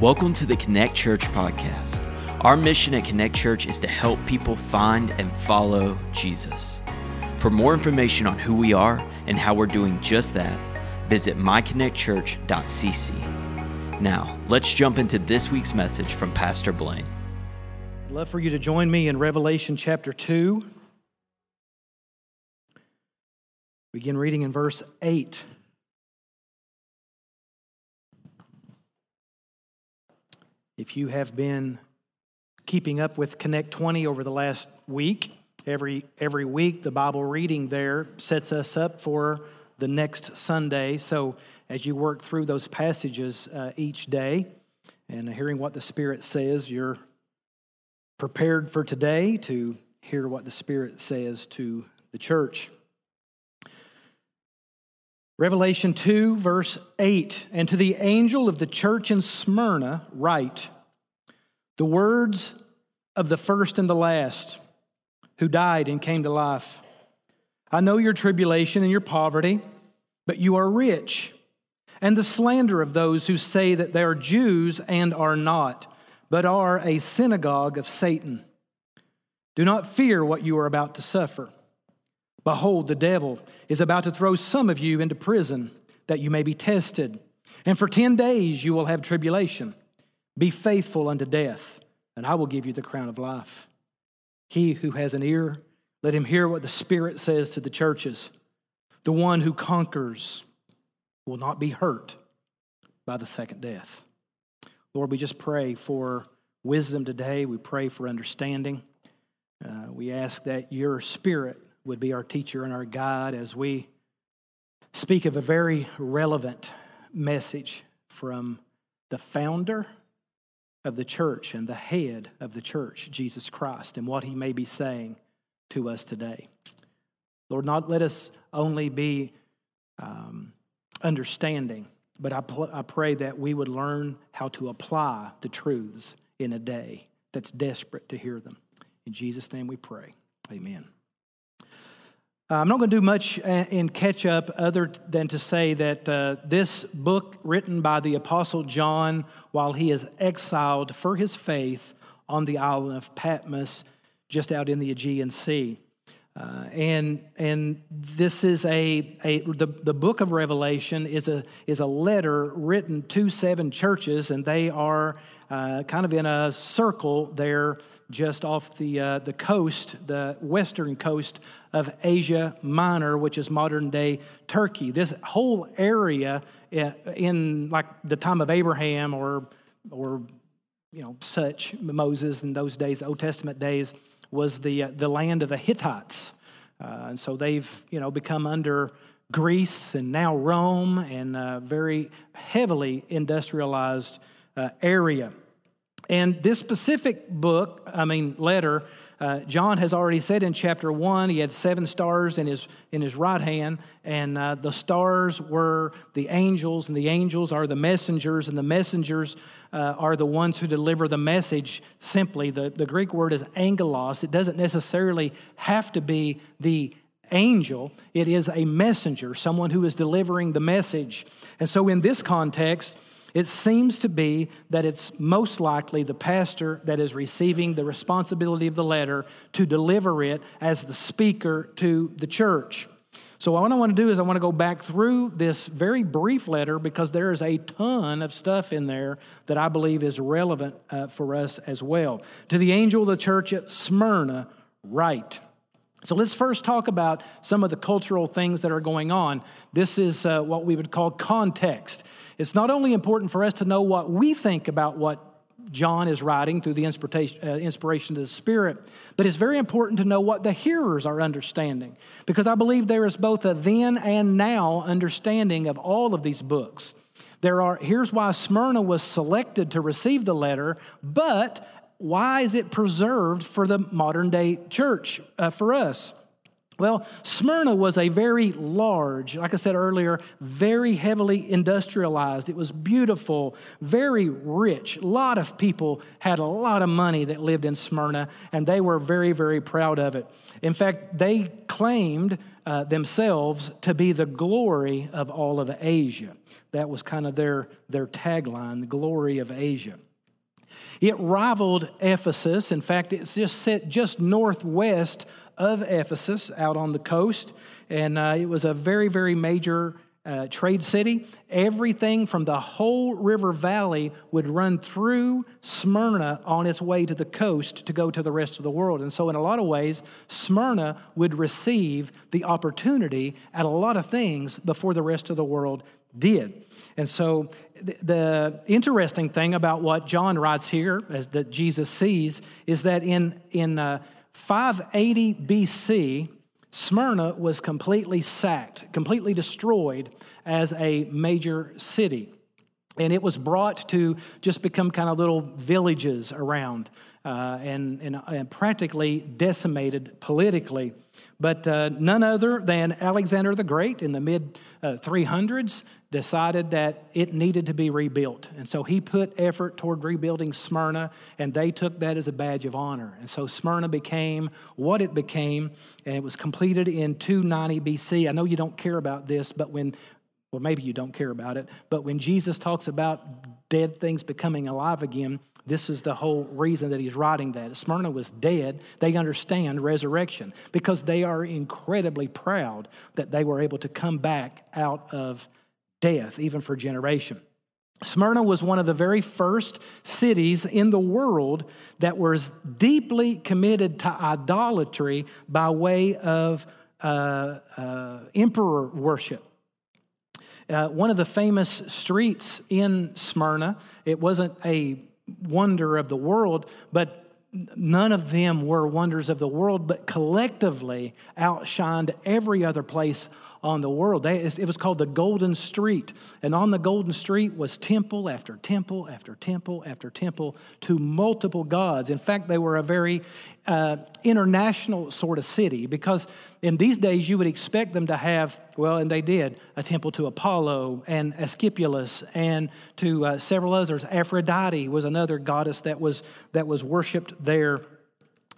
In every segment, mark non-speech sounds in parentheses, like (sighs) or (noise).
Welcome to the Connect Church podcast. Our mission at Connect Church is to help people find and follow Jesus. For more information on who we are and how we're doing just that, visit myconnectchurch.cc. Now, let's jump into this week's message from Pastor Blaine. I'd love for you to join me in Revelation chapter 2. Begin reading in verse 8. If you have been keeping up with Connect 20 over the last week, every, every week the Bible reading there sets us up for the next Sunday. So as you work through those passages uh, each day and hearing what the Spirit says, you're prepared for today to hear what the Spirit says to the church. Revelation 2, verse 8 And to the angel of the church in Smyrna, write the words of the first and the last who died and came to life. I know your tribulation and your poverty, but you are rich, and the slander of those who say that they are Jews and are not, but are a synagogue of Satan. Do not fear what you are about to suffer. Behold, the devil is about to throw some of you into prison that you may be tested. And for 10 days you will have tribulation. Be faithful unto death, and I will give you the crown of life. He who has an ear, let him hear what the Spirit says to the churches. The one who conquers will not be hurt by the second death. Lord, we just pray for wisdom today. We pray for understanding. Uh, we ask that your Spirit would be our teacher and our guide as we speak of a very relevant message from the founder of the church and the head of the church, Jesus Christ, and what he may be saying to us today. Lord, not let us only be um, understanding, but I, pl- I pray that we would learn how to apply the truths in a day that's desperate to hear them. In Jesus' name we pray. Amen. Uh, I'm not going to do much in catch up other than to say that uh, this book, written by the Apostle John while he is exiled for his faith on the island of Patmos, just out in the Aegean Sea. Uh, and and this is a, a the, the book of Revelation is a is a letter written to seven churches, and they are uh, kind of in a circle there just off the, uh, the coast, the western coast of Asia Minor, which is modern day Turkey. This whole area uh, in like the time of Abraham or, or you know, such, Moses in those days, the Old Testament days, was the, uh, the land of the Hittites. Uh, and so they've, you know, become under Greece and now Rome and very heavily industrialized uh, area. And this specific book, I mean, letter, uh, John has already said in chapter one, he had seven stars in his, in his right hand, and uh, the stars were the angels, and the angels are the messengers, and the messengers uh, are the ones who deliver the message simply. The, the Greek word is angelos. It doesn't necessarily have to be the angel, it is a messenger, someone who is delivering the message. And so, in this context, it seems to be that it's most likely the pastor that is receiving the responsibility of the letter to deliver it as the speaker to the church. So, what I want to do is, I want to go back through this very brief letter because there is a ton of stuff in there that I believe is relevant uh, for us as well. To the angel of the church at Smyrna, write. So let's first talk about some of the cultural things that are going on. This is uh, what we would call context. It's not only important for us to know what we think about what John is writing through the inspiration, uh, inspiration of the Spirit, but it's very important to know what the hearers are understanding because I believe there is both a then and now understanding of all of these books. There are, here's why Smyrna was selected to receive the letter, but why is it preserved for the modern day church, uh, for us? Well, Smyrna was a very large, like I said earlier, very heavily industrialized. It was beautiful, very rich. A lot of people had a lot of money that lived in Smyrna, and they were very, very proud of it. In fact, they claimed uh, themselves to be the glory of all of Asia. That was kind of their, their tagline, the glory of Asia. It rivaled Ephesus. In fact, it's just set just northwest of Ephesus out on the coast. And uh, it was a very, very major uh, trade city. Everything from the whole river valley would run through Smyrna on its way to the coast to go to the rest of the world. And so, in a lot of ways, Smyrna would receive the opportunity at a lot of things before the rest of the world did. And so, the, the interesting thing about what John writes here, as that Jesus sees, is that in in uh, 580 BC, Smyrna was completely sacked, completely destroyed as a major city. And it was brought to just become kind of little villages around uh, and, and, and, practically decimated politically. But uh, none other than Alexander the Great in the mid uh, 300s decided that it needed to be rebuilt. And so he put effort toward rebuilding Smyrna, and they took that as a badge of honor. And so Smyrna became what it became, and it was completed in 290 BC. I know you don't care about this, but when or maybe you don't care about it, but when Jesus talks about dead things becoming alive again, this is the whole reason that he's writing that. Smyrna was dead. They understand resurrection because they are incredibly proud that they were able to come back out of death, even for generation. Smyrna was one of the very first cities in the world that was deeply committed to idolatry by way of uh, uh, emperor worship. Uh, one of the famous streets in Smyrna, it wasn't a wonder of the world, but none of them were wonders of the world, but collectively outshined every other place on the world. it was called the Golden Street. And on the Golden Street was temple after temple after temple after temple to multiple gods. In fact, they were a very uh, international sort of city because in these days you would expect them to have, well, and they did, a temple to Apollo and Asclepius and to uh, several others. Aphrodite was another goddess that was, that was worshiped there.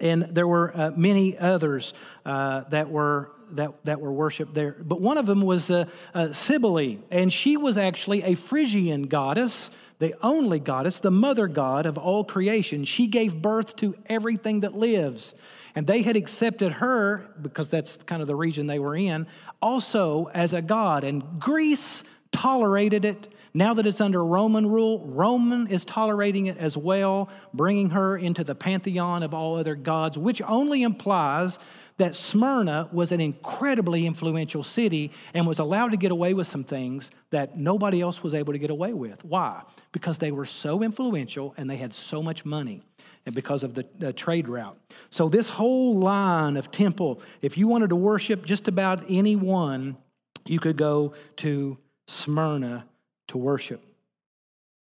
And there were uh, many others uh, that were that, that were worshiped there. But one of them was uh, uh, Cybele, and she was actually a Phrygian goddess, the only goddess, the mother god of all creation. She gave birth to everything that lives. And they had accepted her, because that's kind of the region they were in, also as a god. And Greece tolerated it. Now that it's under Roman rule, Roman is tolerating it as well, bringing her into the pantheon of all other gods, which only implies that Smyrna was an incredibly influential city and was allowed to get away with some things that nobody else was able to get away with. Why? Because they were so influential and they had so much money and because of the, trade route. So, this whole line of temple, if you wanted to worship just about anyone, you could go to Smyrna to worship.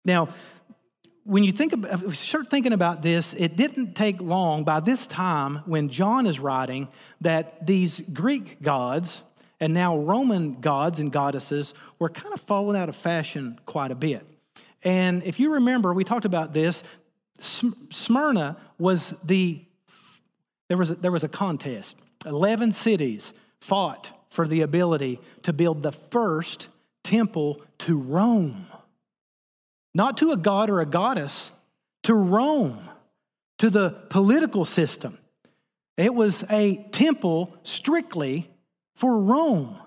Now, when you think about, start thinking about this, it didn't take long by this time when John is writing that these Greek gods and now Roman gods and goddesses were kind of falling out of fashion quite a bit. And if you remember, we talked about this. Smyrna was the there was a, there was a contest. Eleven cities fought for the ability to build the first temple to Rome not to a god or a goddess, to Rome, to the political system. It was a temple strictly for Rome.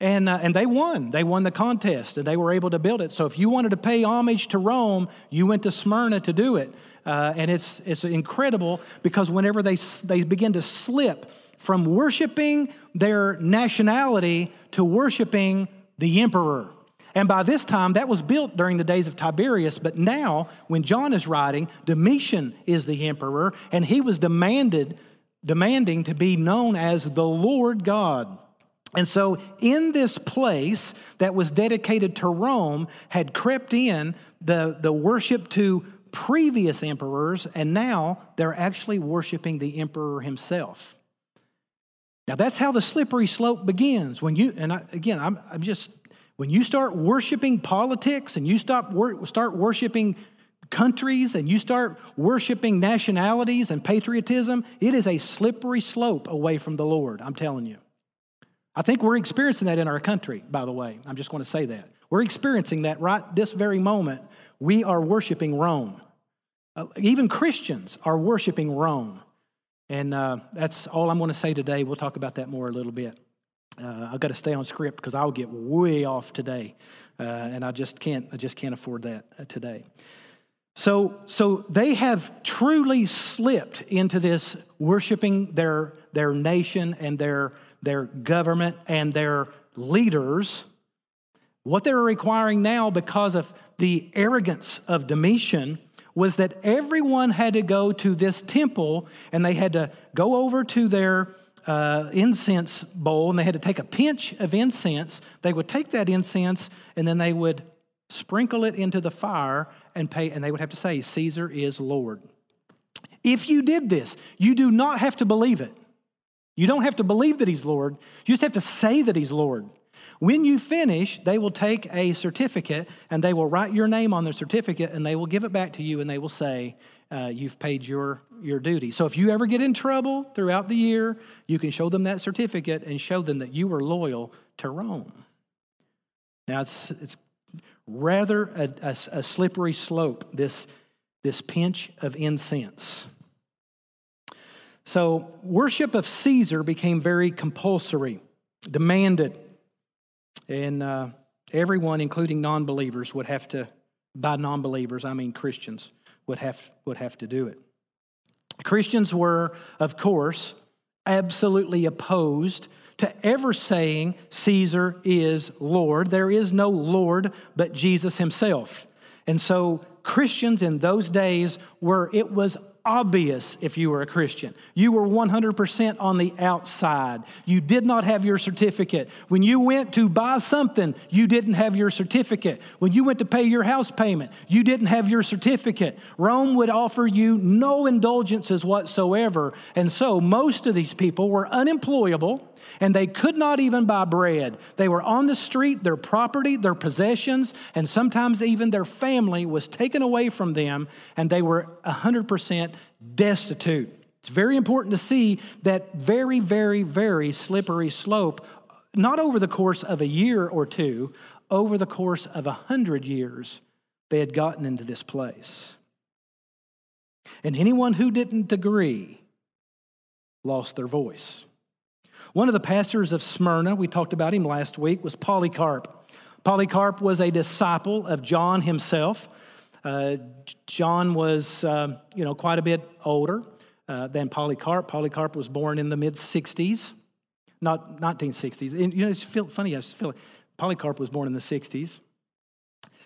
And, uh, and they won. They won the contest and they were able to build it. So if you wanted to pay homage to Rome, you went to Smyrna to do it. Uh, and it's, it's incredible because whenever they, they begin to slip from worshiping their nationality to worshiping the emperor, and by this time, that was built during the days of Tiberius. But now, when John is writing, Domitian is the emperor, and he was demanded, demanding to be known as the Lord God. And so, in this place that was dedicated to Rome, had crept in the, the worship to previous emperors, and now they're actually worshiping the emperor himself. Now that's how the slippery slope begins. When you and I, again, I'm, I'm just when you start worshiping politics and you stop start worshiping countries and you start worshiping nationalities and patriotism, it is a slippery slope away from the Lord. I'm telling you. I think we're experiencing that in our country. By the way, I'm just going to say that we're experiencing that right this very moment. We are worshiping Rome. Uh, even Christians are worshiping Rome. And uh, that's all I'm going to say today. We'll talk about that more a little bit. Uh, I've got to stay on script because I'll get way off today, uh, and I just can't. I just can't afford that uh, today. So, so they have truly slipped into this worshiping their their nation and their their government and their leaders. What they're requiring now, because of the arrogance of Domitian, was that everyone had to go to this temple and they had to go over to their uh, incense bowl and they had to take a pinch of incense. They would take that incense and then they would sprinkle it into the fire and pay, and they would have to say, Caesar is Lord. If you did this, you do not have to believe it. You don't have to believe that he's Lord. You just have to say that he's Lord. When you finish, they will take a certificate and they will write your name on the certificate and they will give it back to you and they will say, uh, You've paid your, your duty. So if you ever get in trouble throughout the year, you can show them that certificate and show them that you were loyal to Rome. Now, it's, it's rather a, a, a slippery slope, this, this pinch of incense. So, worship of Caesar became very compulsory, demanded. And uh, everyone, including non believers, would have to, by non believers, I mean Christians, would have, would have to do it. Christians were, of course, absolutely opposed to ever saying Caesar is Lord. There is no Lord but Jesus himself. And so Christians in those days were, it was obvious if you were a Christian. You were 100% on the outside. You did not have your certificate. When you went to buy something, you didn't have your certificate. When you went to pay your house payment, you didn't have your certificate. Rome would offer you no indulgences whatsoever. And so most of these people were unemployable and they could not even buy bread. They were on the street, their property, their possessions, and sometimes even their family was taken away from them, and they were 100% destitute. It's very important to see that very, very, very slippery slope, not over the course of a year or two, over the course of a hundred years, they had gotten into this place. And anyone who didn't agree lost their voice. One of the pastors of Smyrna, we talked about him last week, was Polycarp. Polycarp was a disciple of John himself. Uh, John was, uh, you know, quite a bit older uh, than Polycarp. Polycarp was born in the mid 60s, not 1960s. And, you know, it's funny. I feel Polycarp was born in the 60s,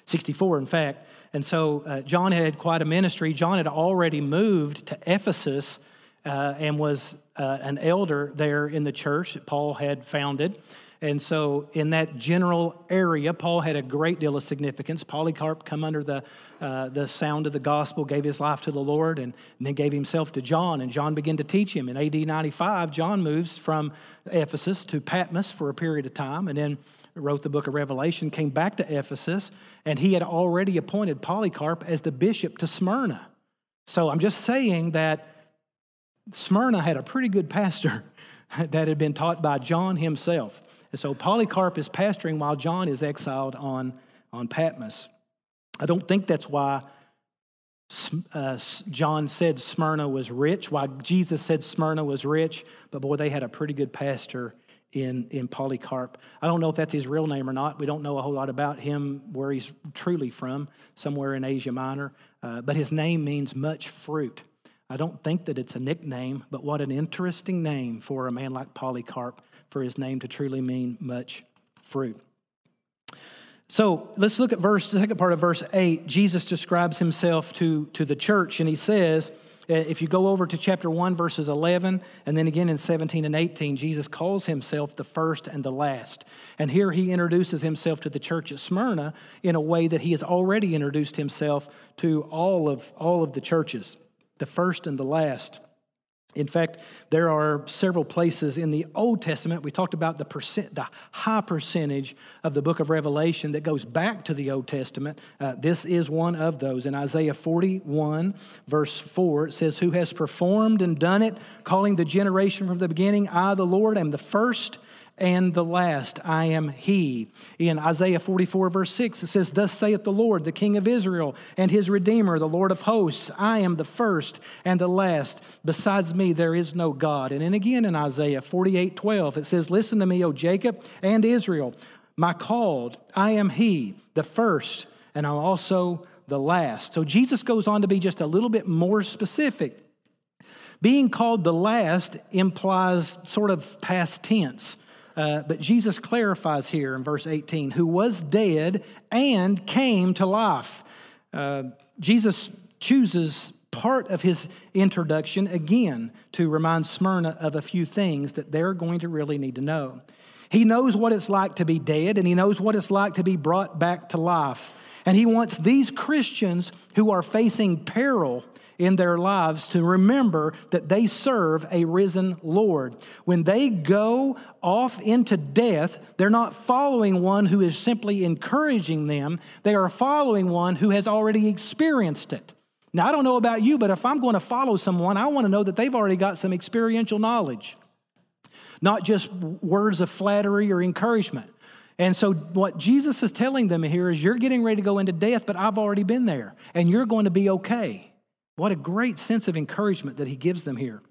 64, in fact. And so uh, John had quite a ministry. John had already moved to Ephesus uh, and was uh, an elder there in the church that Paul had founded. And so, in that general area, Paul had a great deal of significance. Polycarp come under the, uh, the sound of the gospel, gave his life to the Lord, and, and then gave himself to John. And John began to teach him. In AD 95, John moves from Ephesus to Patmos for a period of time, and then wrote the book of Revelation, came back to Ephesus, and he had already appointed Polycarp as the bishop to Smyrna. So I'm just saying that Smyrna had a pretty good pastor (laughs) that had been taught by John himself. And so Polycarp is pastoring while John is exiled on, on Patmos. I don't think that's why uh, John said Smyrna was rich, why Jesus said Smyrna was rich, but boy, they had a pretty good pastor in, in Polycarp. I don't know if that's his real name or not. We don't know a whole lot about him, where he's truly from, somewhere in Asia Minor. Uh, but his name means much fruit. I don't think that it's a nickname, but what an interesting name for a man like Polycarp, for his name to truly mean much fruit. So let's look at verse, the second part of verse 8. Jesus describes himself to, to the church, and he says, uh, if you go over to chapter 1, verses 11, and then again in 17 and 18, Jesus calls himself the first and the last. And here he introduces himself to the church at Smyrna in a way that he has already introduced himself to all of, all of the churches the first and the last. In fact, there are several places in the Old Testament. We talked about the percent, the high percentage of the book of Revelation that goes back to the Old Testament. Uh, this is one of those. In Isaiah 41, verse 4, it says, Who has performed and done it, calling the generation from the beginning, I, the Lord, am the first and the last. I am He. In Isaiah 44, verse 6, it says, Thus saith the Lord, the King of Israel, and his Redeemer, the Lord of hosts, I am the first and the last. Besides me, there is no God. And then again in Isaiah 48, 12, it says, Listen to me, O Jacob and Israel, my called, I am He, the first, and I'm also the last. So Jesus goes on to be just a little bit more specific. Being called the last implies sort of past tense. Uh, but Jesus clarifies here in verse 18 who was dead and came to life. Uh, Jesus chooses part of his introduction again to remind Smyrna of a few things that they're going to really need to know. He knows what it's like to be dead, and he knows what it's like to be brought back to life. And he wants these Christians who are facing peril in their lives to remember that they serve a risen Lord. When they go off into death, they're not following one who is simply encouraging them, they are following one who has already experienced it. Now, I don't know about you, but if I'm going to follow someone, I want to know that they've already got some experiential knowledge, not just words of flattery or encouragement. And so, what Jesus is telling them here is, you're getting ready to go into death, but I've already been there, and you're going to be okay. What a great sense of encouragement that he gives them here.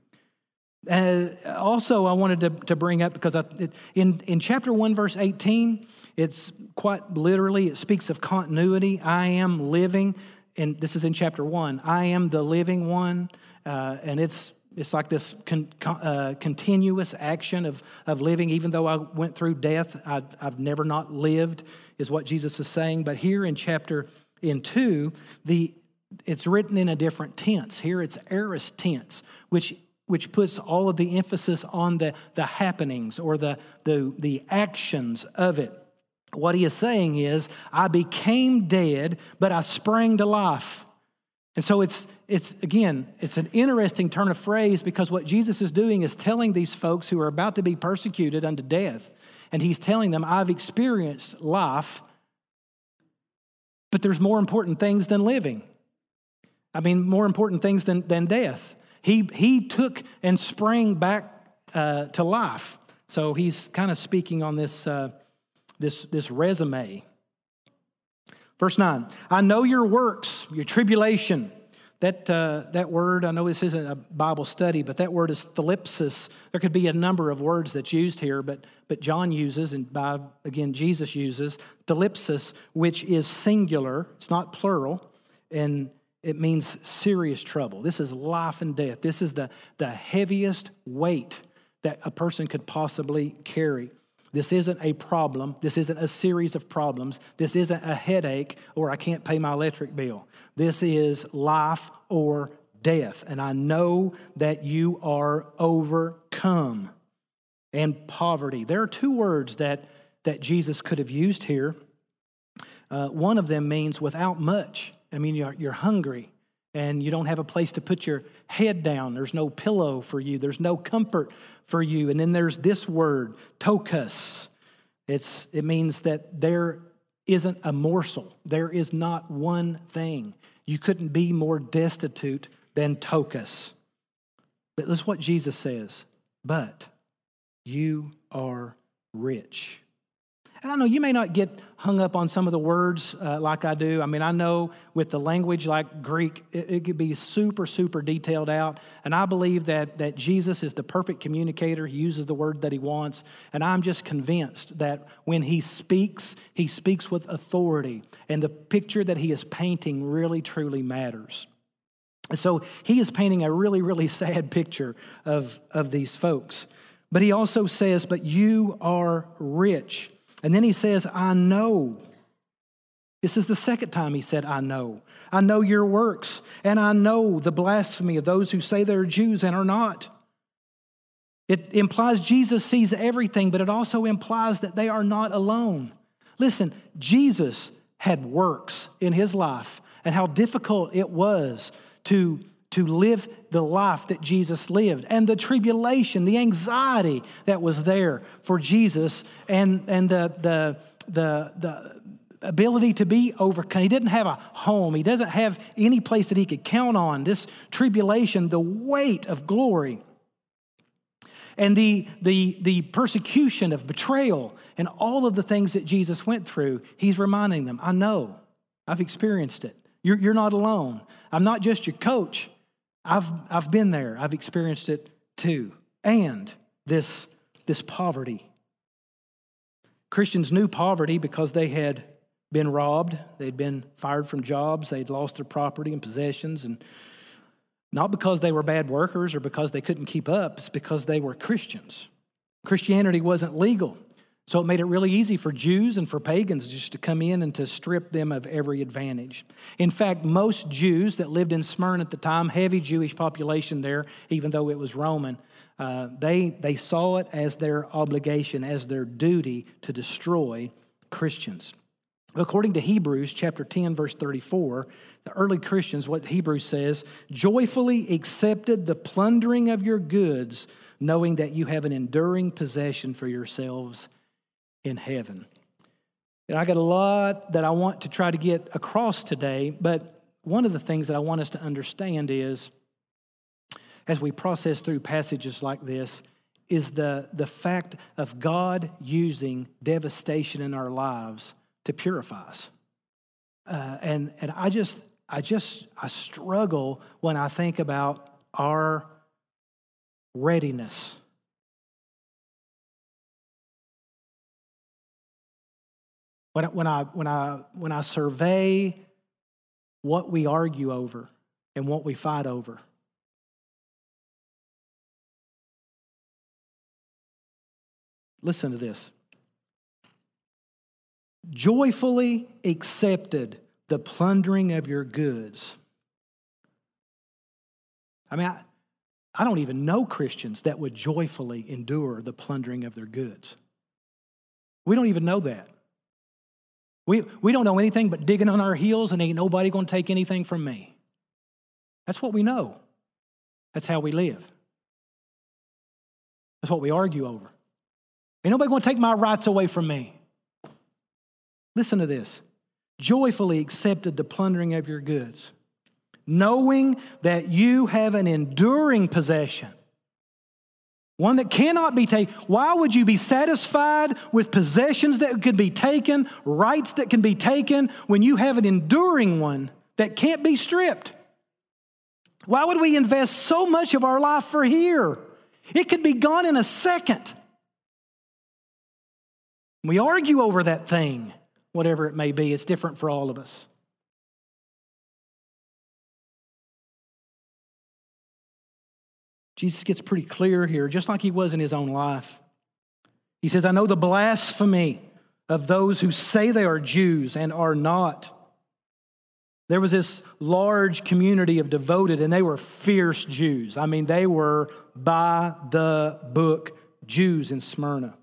Uh, also, I wanted to, to bring up because I, it, in, in chapter 1, verse 18, it's quite literally, it speaks of continuity. I am living, and this is in chapter 1. I am the living one. Uh, and it's, it's like this con, uh, continuous action of, of living. Even though I went through death, I've, I've never not lived, is what Jesus is saying. But here in chapter in 2, the it's written in a different tense. Here it's aorist tense, which, which puts all of the emphasis on the, the happenings or the, the, the actions of it. What he is saying is, I became dead, but I sprang to life. And so it's, it's again, it's an interesting turn of phrase because what Jesus is doing is telling these folks who are about to be persecuted unto death, and he's telling them, I've experienced life, but there's more important things than living. I mean, more important things than, than death. He, he took and sprang back uh, to life. So he's kind of speaking on this, uh, this, this resume. Verse 9 I know your works, your tribulation. That, uh, that word, I know this isn't a Bible study, but that word is thlipsis. There could be a number of words that's used here, but, but John uses, and by, again, Jesus uses, thlipsis, which is singular, it's not plural. And it means serious trouble. This is life and death. This is the, the heaviest weight that a person could possibly carry. This isn't a problem. This isn't a series of problems. This isn't a headache or I can't pay my electric bill. This is life or death. And I know that you are overcome. And poverty. There are two words that, that Jesus could have used here. Uh, one of them means without much. I mean, you're, you're hungry and you don't have a place to put your head down. There's no pillow for you, there's no comfort for you. And then there's this word, tokus. It's, it means that there isn't a morsel, there is not one thing. You couldn't be more destitute than tokus. But that's what Jesus says. But you are rich. And I know you may not get hung up on some of the words uh, like I do. I mean, I know with the language like Greek, it, it, could be super, super detailed out. And I believe that, that Jesus is the perfect communicator. He uses the word that he wants. And I'm just convinced that when he speaks, he speaks with authority. And the picture that he is painting really, truly matters. And so he is painting a really, really (laughs) sad picture of, of these folks. But he also says, But you are rich. And then he says, I know. This is the second time he said, I know. I know your works, and I know the blasphemy of those who say they're Jews and are not. It implies Jesus sees everything, but it also implies that they are not alone. Listen, Jesus had works in his life, and how difficult it was to to live the life that Jesus lived and the tribulation, the anxiety that was there for Jesus and, and the, the, the, the ability to be overcome. He didn't have a home, he doesn't have any place that he could count on. This tribulation, the weight of glory. And the, the, the persecution of betrayal and all of the things that Jesus went through, he's reminding them, I know, I've experienced it. You're, you're not alone. I'm not just your coach, I've, I've been there, I've experienced it too. And this, this poverty. Christians knew poverty because they had been robbed, they'd been fired from jobs, they'd lost their property and possessions, and not because they were bad workers or because they couldn't keep up, it's because they were Christians. Christianity wasn't legal. So it made it really easy for Jews and for pagans just to come in and to strip them of every advantage. In fact, most Jews that lived in Smyrna at the time, heavy Jewish population there, even though it was Roman, uh, they, they saw it as their obligation, as their duty to destroy Christians. According to Hebrews chapter 10, verse 34, the early Christians, what Hebrews says, joyfully accepted the plundering of your goods, knowing that you have an enduring possession for yourselves in heaven. And I got a lot that I want to try to get across today, but one of the things that I want us to understand is as we process through passages like this is the, the fact of God using devastation in our lives to purify us. Uh, and, and I just, I just, I struggle when I think about our readiness When, when, I, when, I, when I survey what we argue over and what we fight over, listen to this. Joyfully accepted the plundering of your goods. I mean, I, I don't even know Christians that would joyfully endure the plundering of their goods. We don't even know that. We, we don't know anything but digging on our heels and ain't nobody going to take anything from me. That's what we know. That's how we live. That's what we argue over. Ain't nobody going to take my rights away from me. Listen to this. Joyfully accepted the plundering of your goods, knowing that you have an enduring possession one that cannot be taken. Why would you be satisfied with possessions that could be taken, rights that can be taken, when you have an enduring one that can't be stripped? Why would we invest so much of our life for here? It could be gone in a second. We argue over that thing, whatever it may be. It's different for all of us. Jesus gets pretty clear here, just like he was in his own life. He says, I know the blasphemy of those who say they are Jews and are not. There was this large community of devoted, and they were fierce Jews. I mean, they were by the book Jews in Smyrna.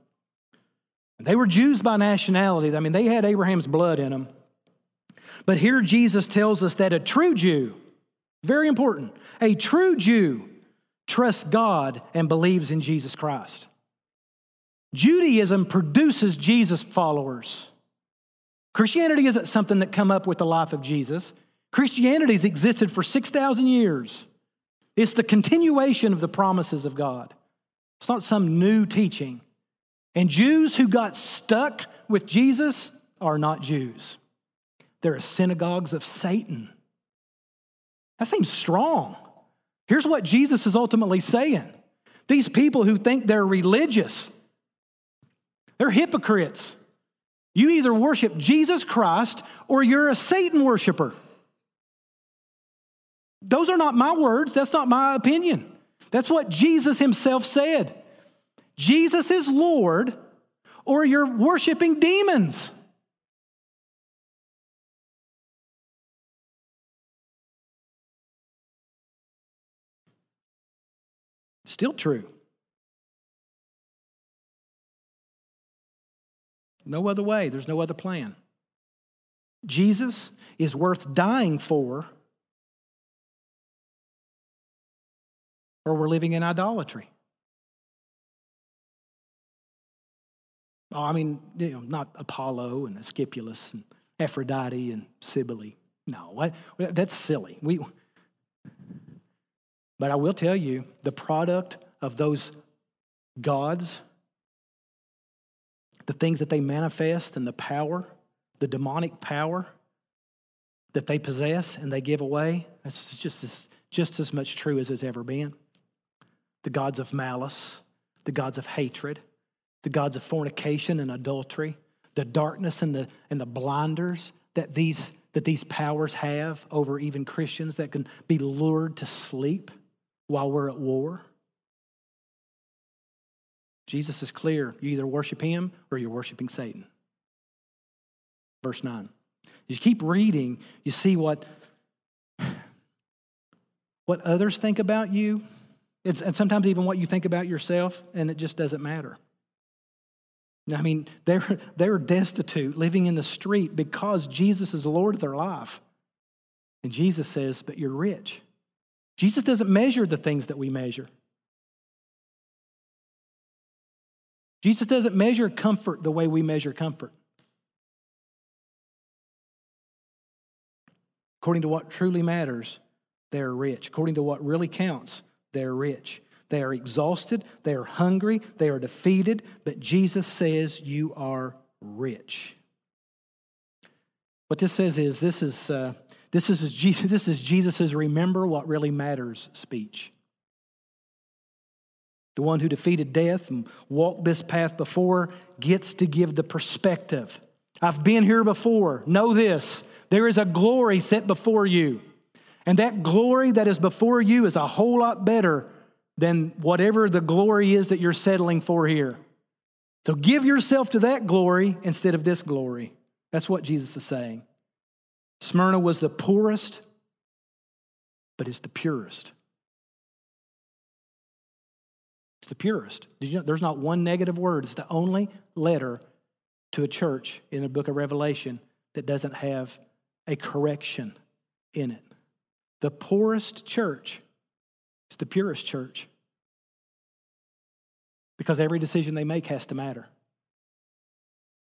They were Jews by nationality. I mean, they had Abraham's blood in them. But here Jesus tells us that a true Jew, very important, a true Jew trusts God and believes in Jesus Christ. Judaism produces Jesus followers. Christianity isn't something that come up with the life of Jesus. Christianity has existed for 6,000 years. It's the continuation of the promises of God. It's not some new teaching. And Jews who got stuck with Jesus are not Jews. They're synagogues of Satan. That seems strong. Here's what Jesus is ultimately saying these people who think they're religious, they're hypocrites. You either worship Jesus Christ or you're a Satan worshiper. Those are not my words, that's not my opinion. That's what Jesus himself said. Jesus is Lord, or you're worshiping demons. Still true. No other way, there's no other plan. Jesus is worth dying for or we're living in idolatry. Oh, I mean, you know, not Apollo and Asclepius and Aphrodite and Cybele. No, that's silly. We, but I will tell you, the product of those gods, the things that they manifest and the power, the demonic power that they possess and they give away, that's just as, just as much true as it's ever been. The gods of malice, the gods of hatred, the gods of fornication and adultery, the darkness and the, and the blinders that these, that these powers have over even Christians that can be lured to sleep while we're at war. Jesus is clear. You either worship him or you're worshiping Satan. Verse 9. As you keep reading, you see what, what others think about you, it's, and sometimes even what you think about yourself, and it just doesn't matter. I mean, they're, they're destitute, living in the street because Jesus is the Lord of their life. And Jesus says, But you're rich. Jesus doesn't measure the things that we measure. Jesus doesn't measure comfort the way we measure comfort. According to what truly matters, they're rich. According to what really counts, they're rich. They are exhausted, they are hungry, they are defeated, but Jesus says, You are rich. What this says is this is, uh, this is Jesus, this is Jesus's remember what really matters speech. The one who defeated death and walked this path before gets to give the perspective. I've been here before. Know this there is a glory set before you. And that glory that is before you is a whole lot better than whatever the glory is that you're settling for here. So give yourself to that glory instead of this glory. That's what Jesus is saying. Smyrna was the poorest, but it's the purest. It's the purest. You know there's not one negative word? It's the only letter to a church in the book of Revelation that doesn't have a correction in it. The poorest church it's the purest church. Because every decision they make has to matter.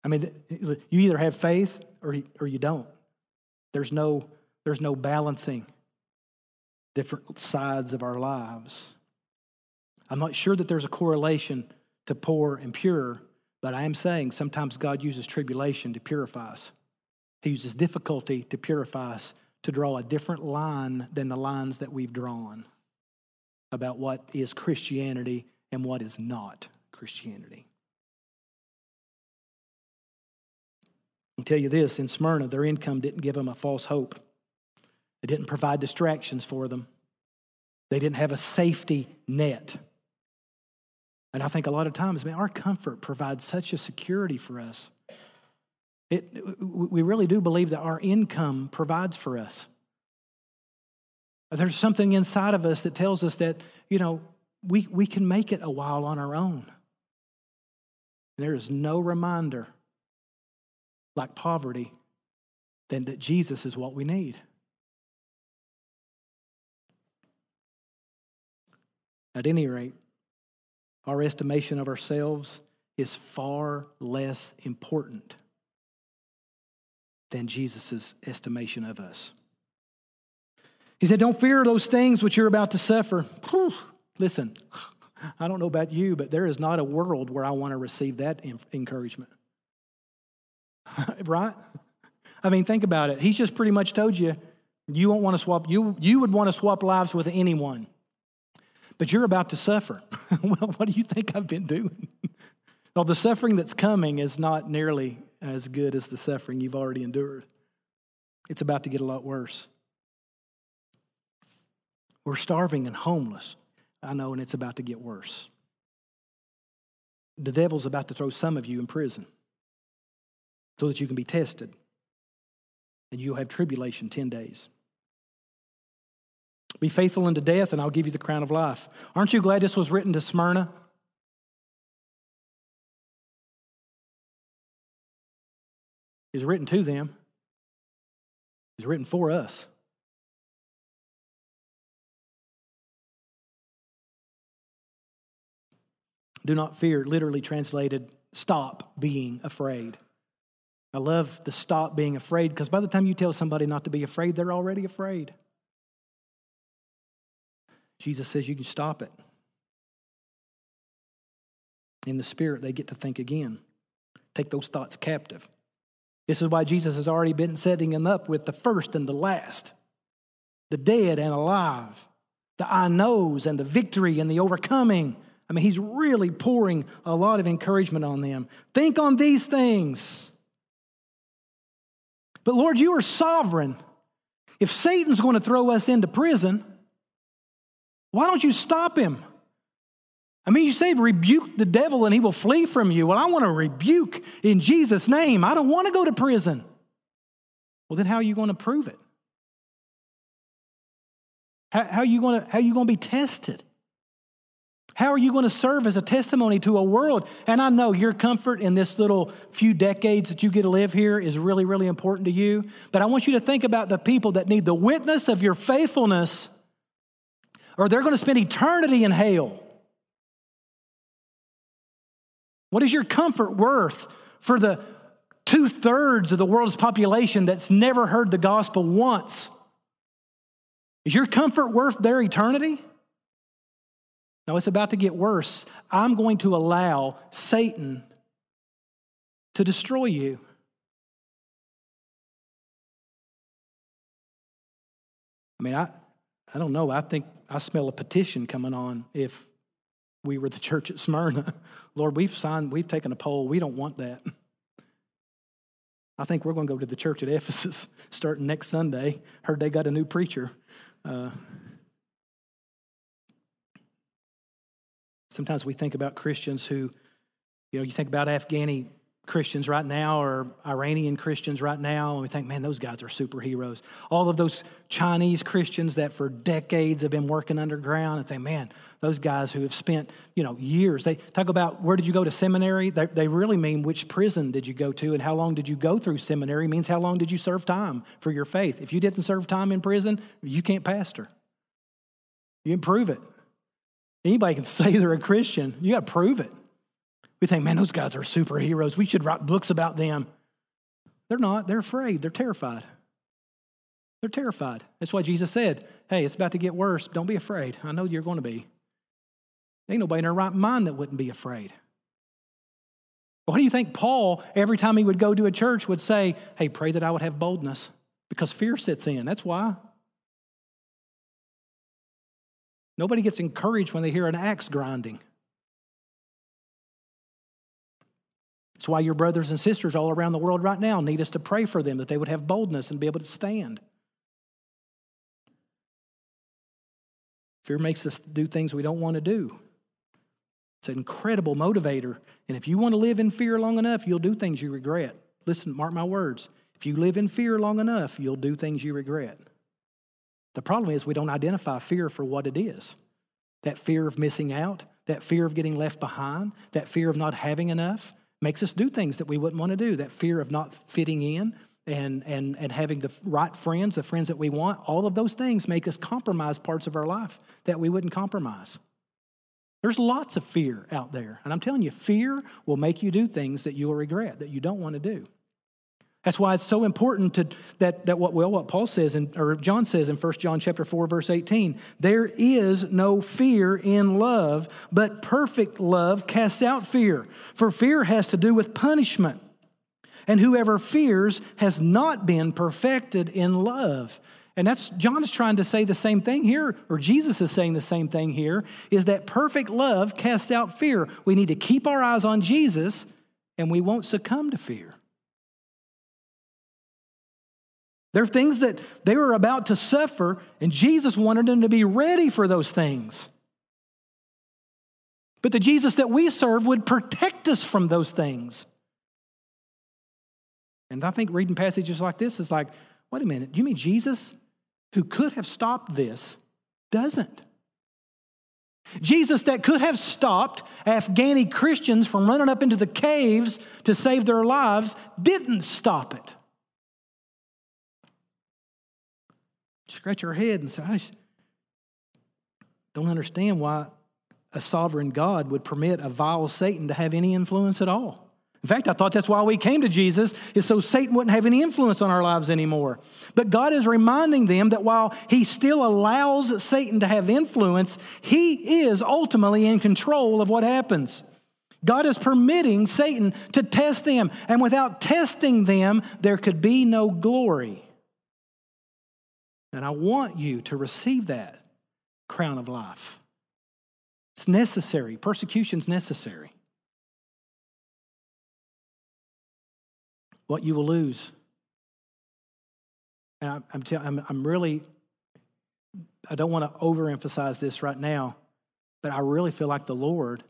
I mean, you either have faith or, or you don't. There's no, there's no balancing different sides of our lives. I'm not sure that there's a correlation to poor and pure, but I am saying sometimes God uses tribulation to purify us. He uses difficulty to purify us, to draw a different line than the lines that we've drawn about what is Christianity and what is not Christianity. I'll tell you this in Smyrna, their income didn't give them a false hope. It didn't provide distractions for them. They didn't have a safety net. And I think a lot of times, man, our comfort provides such a security for us. It, we really do believe that our income provides for us. There's something inside of us that tells us that, you know, we, we can make it a while on our own. There is no reminder like poverty than that Jesus is what we need. At any rate, our estimation of ourselves is far less important than Jesus' estimation of us. He said, Don't fear those things which you're about to suffer. Listen, (laughs) I don't know about you, but there is not a world where I want to receive that encouragement. (laughs) right? I mean, think about it. He's just pretty much told you you won't want to swap, you, you would want to swap lives with anyone, but you're about to suffer. (laughs) well, what do you think I've been doing? (laughs) well, the suffering that's coming is not nearly as good as the suffering you've already endured. It's about to get a lot worse. We're starving and homeless. I know, and it's about to get worse. The devil's about to throw some of you in prison so that you can be tested. And you'll have tribulation 10 days. Be faithful unto death, and I'll give you the crown of life. Aren't you glad this was written to Smyrna? It's written to them, it's written for us. Do not fear, literally translated, stop being afraid. I love the stop being afraid because by the time you tell somebody not to be afraid, they're already afraid. Jesus says you can stop it. In the spirit, they get to think again, take those thoughts captive. This is why Jesus has already been setting them up with the first and the last, the dead and alive, the I knows and the victory and the overcoming. I mean, he's really pouring a lot of encouragement on them. Think on these things. But Lord, you are sovereign. If Satan's going to throw us into prison, why don't you stop him? I mean, you say rebuke the devil and he will flee from you. Well, I want to rebuke in Jesus' name. I don't want to go to prison. Well, then how are you going to prove it? How, how are you going to, how are you going to be tested? How are you going to serve as a testimony to a world? And I know your comfort in this little few decades that you get to live here is really, really important to you. But I want you to think about the people that need the witness of your faithfulness, or they're going to spend eternity in hell. What is your comfort worth for the two thirds of the world's population that's never heard the gospel once? Is your comfort worth their eternity? No, it's about to get worse. I'm going to allow Satan to destroy you. I mean, I, I don't know. I think I smell a petition coming on if we were the church at Smyrna. (laughs) Lord, we've signed, we've taken a poll. We don't want that. (laughs) I think we're going to go to the church at Ephesus (laughs) starting next Sunday. Heard they got a new preacher. Uh, Sometimes we think about Christians who, you know, you think about Afghani Christians right now or Iranian Christians right now, and we think, man, those guys are superheroes. All of those Chinese Christians that for decades have been working underground and say, man, those guys who have spent, you know, years. They talk about where did you go to seminary? They, they really mean which prison did you go to and how long did you go through seminary means how long did you serve time for your faith. If you didn't serve time in prison, you can't pastor. You improve it. Anybody can (laughs) say they're a Christian. You got to prove it. We think, man, those guys are superheroes. We should write books about them. They're not. They're afraid. They're terrified. They're terrified. That's why Jesus said, hey, it's about to get worse. Don't be afraid. I know you're going to be. Ain't nobody in their right mind that wouldn't be afraid. Why do you think Paul, every time he would go to a church, would say, hey, pray that I would have boldness? Because fear sits in. That's why. Nobody gets encouraged when they hear an axe grinding. That's why your brothers and sisters all around the world right now need us to pray for them that they would have boldness and be able to stand. Fear makes us do things we don't want to do. It's an incredible motivator. And if you want to live in fear long enough, you'll do things you regret. Listen, mark my words. If you live in fear long enough, you'll do things you regret. The problem is we don't identify fear for what it is that fear of missing out, that fear of getting left behind, that fear of not having enough makes us do things that we wouldn't want to do, that fear of not fitting in. And, and, and having the right friends, the friends that we want, all of those things make us compromise parts of our life that we wouldn't compromise. There's lots of fear out there. And I'm telling you, fear will make you do things that you will regret, that you don't want to do. That's why it's so important to, that, that what, well, what Paul says, in, or John says in 1 John chapter 4, verse 18, there is no fear in love, but perfect love casts out fear. For fear has to do with punishment. And whoever fears has not been perfected in love. And that's John is trying to say the same thing here, or Jesus is saying the same thing here, is that perfect love casts out fear. We need to keep our eyes on Jesus and we won't succumb to fear. There are things that they were about to suffer, and Jesus wanted them to be ready for those things. But the Jesus that we serve would protect us from those things. And I think reading passages like this is like, wait a minute, you mean Jesus, who could have stopped this, doesn't? Jesus, that could have stopped Afghani Christians from running up into the caves to save their lives, didn't stop it. Scratch our head and say, I don't understand why a sovereign God would permit a vile Satan to have any influence at all. In fact, I thought that's why we came to Jesus, is so Satan wouldn't have any influence on our lives anymore. But God is reminding them that while He still allows Satan to have influence, He is ultimately in control of what happens. God is permitting Satan to test them, and without testing them, there could be no glory. And I want you to receive that crown of life. It's necessary, persecution's necessary. what you will lose. And I'm, I'm, tell, I'm, I'm really, I don't want to overemphasize this right now, but I really feel like the Lord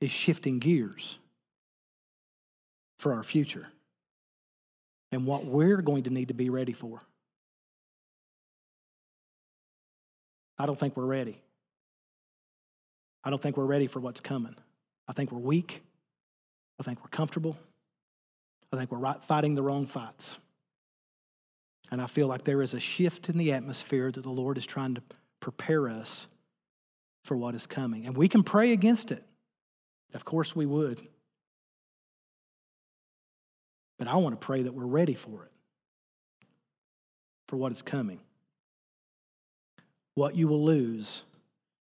is shifting gears for our future and what we're going to need to be ready for. I don't think we're ready. I don't think we're ready for what's coming. I think we're weak. I think we're comfortable. I think we're fighting the wrong fights. And I feel like there is a shift in the atmosphere that the Lord is trying to prepare us for what is coming. And we can pray against it. Of course, we would. But I want to pray that we're ready for it, for what is coming. What you will lose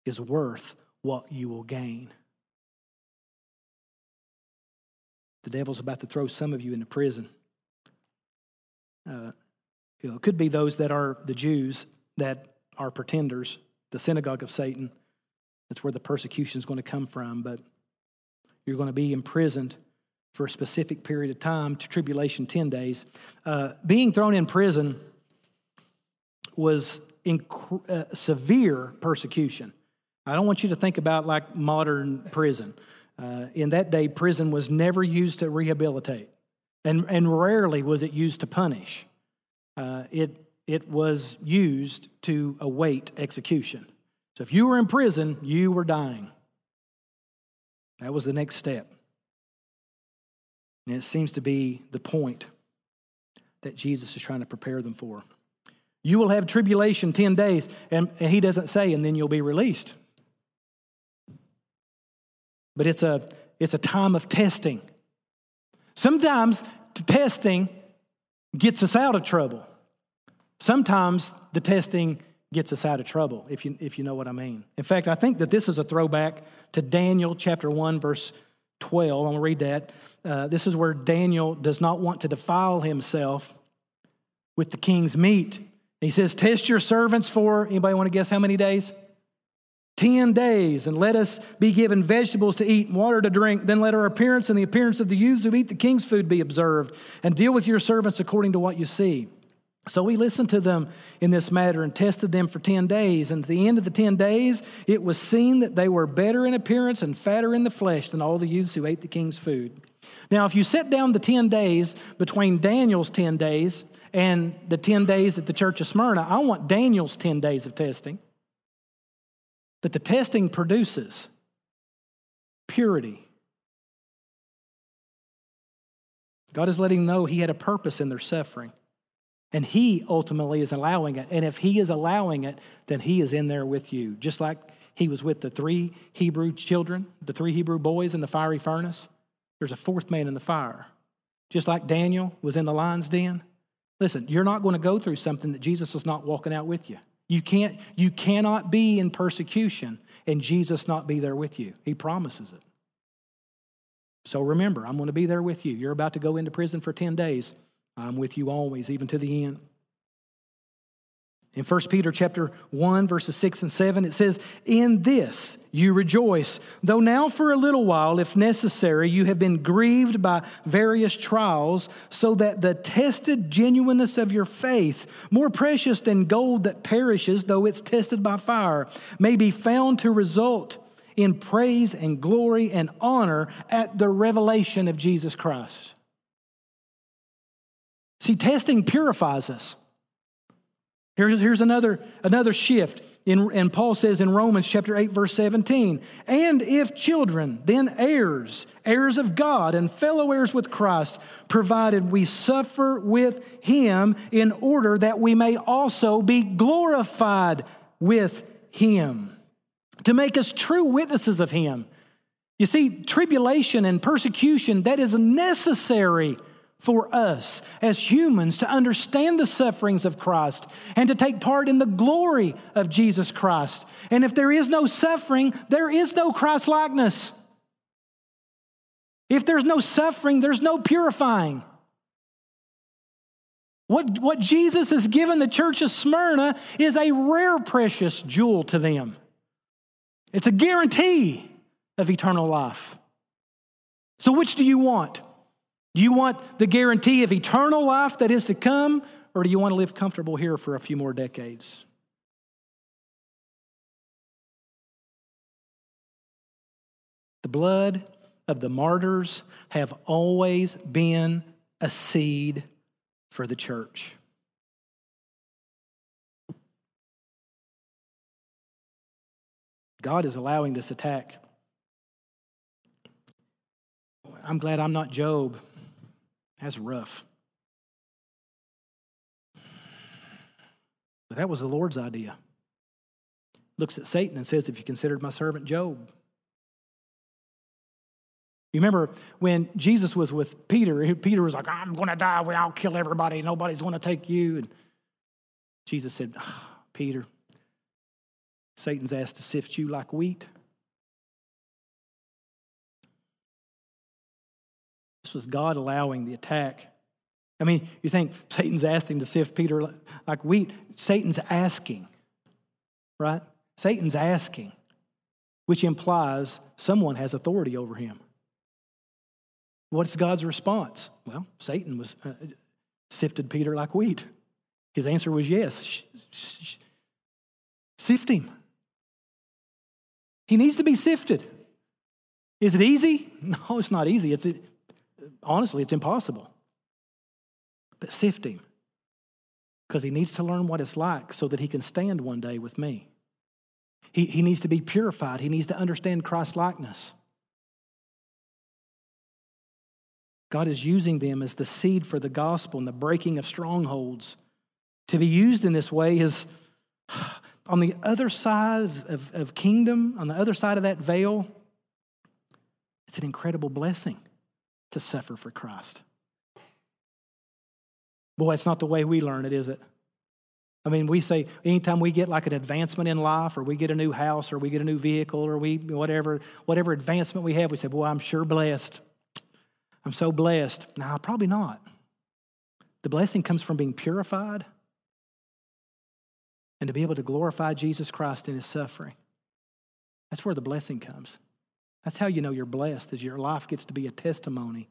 is worth what you will gain. The devil's about to throw some of you into prison. Uh, you know, it could be those that are the Jews that are pretenders, the synagogue of Satan. That's where the persecution is going to come from. But you're going to be imprisoned for a specific period of time, to tribulation 10 days. Uh, being thrown in prison was inc- uh, severe persecution. I don't want you to think about like modern prison. Uh, in that day, prison was never used to rehabilitate, and, and rarely was it used to punish. Uh, it, it was used to await execution. So if you were in prison, you were dying. That was the next step. And it seems to be the point that Jesus is trying to prepare them for. You will have tribulation 10 days, and, and he doesn't say, and then you'll be released. But it's a, it's a time of testing. Sometimes the testing gets us out of trouble. Sometimes the testing gets us out of trouble, if you, if you know what I mean. In fact, I think that this is a throwback to Daniel chapter 1, verse 12. I'm going to read that. Uh, this is where Daniel does not want to defile himself with the king's meat. He says, Test your servants for, anybody want to guess how many days? 10 days, and let us be given vegetables to eat and water to drink. Then let our appearance and the appearance of the youths who eat the king's food be observed, and deal with your servants according to what you see. So we listened to them in this matter and tested them for 10 days. And at the end of the 10 days, it was seen that they were better in appearance and fatter in the flesh than all the youths who ate the king's food. Now, if you set down the 10 days between Daniel's 10 days and the 10 days at the church of Smyrna, I want Daniel's 10 days of testing. But the testing produces purity. God is letting know He had a purpose in their suffering. And He ultimately is allowing it. And if He is allowing it, then He is in there with you. Just like He was with the three Hebrew children, the three Hebrew boys in the fiery furnace. There's a fourth man in the fire. Just like Daniel was in the lion's den. Listen, you're not going to go through something that Jesus is not walking out with you. You, can't, you cannot be in persecution and Jesus not be there with you. He promises it. So remember, I'm going to be there with you. You're about to go into prison for 10 days. I'm with you always, even to the end. In 1 Peter chapter 1 verses 6 and 7 it says in this you rejoice though now for a little while if necessary you have been grieved by various trials so that the tested genuineness of your faith more precious than gold that perishes though it's tested by fire may be found to result in praise and glory and honor at the revelation of Jesus Christ. See testing purifies us. Here's, another, another shift. In, and Paul says in Romans chapter 8, verse 17, and if children, then heirs, heirs of God and fellow heirs with Christ, provided we suffer with him in order that we may also be glorified with him. to make us true witnesses of him. You see, tribulation and persecution, that is necessary for us as humans to understand the sufferings of Christ and to take part in the glory of Jesus Christ. And if there is no suffering, there is no Christ likeness. If there's no suffering, there's no purifying. What, what Jesus has given the church of Smyrna is a rare, precious jewel to them. It's a guarantee of eternal life. So, which do you want? Do you want the guarantee of eternal life that is to come, or do you want to live comfortable here for a few more decades? The blood of the martyrs have always been a seed for the church. God is allowing this attack. I'm glad I'm not Job. That's rough. But that was the Lord's idea. Looks at Satan and says, If you considered my servant Job. You remember when Jesus was with Peter, Peter was like, I'm going to die. I'll kill everybody. Nobody's going to take you. And Jesus said, oh, Peter, Satan's asked to sift you like wheat. Was God allowing the attack. I mean, you think Satan's asking to sift Peter like wheat. Satan's asking, right? Satan's asking, which implies someone has authority over him. What's God's response? Well, Satan was uh, sifted Peter like wheat. His answer was yes. Sift him. He needs to be sifted. Is it easy? (laughs) No, it's not easy. It's honestly, it's impossible. But sift him because he needs to learn what it's like so that he can stand one day with me. He, he needs to be purified. He needs to understand Christ likeness. God is using them as the seed for the gospel and the breaking of strongholds. To be used in this way is (sighs) on the other side of, of, kingdom, on the other side of that veil, it's an incredible blessing to suffer for Christ. Boy, it's not the way we learn it, is it? I mean, we say anytime we get like an advancement in life, or we get a new house, or we get a new vehicle, or we whatever whatever advancement we have, we say, "Boy, I'm sure blessed." I'm so blessed. Nah, probably not. The blessing comes from being purified and to be able to glorify Jesus Christ in his suffering. That's where the blessing comes. That's how you know you're blessed, as your life gets to be a testimony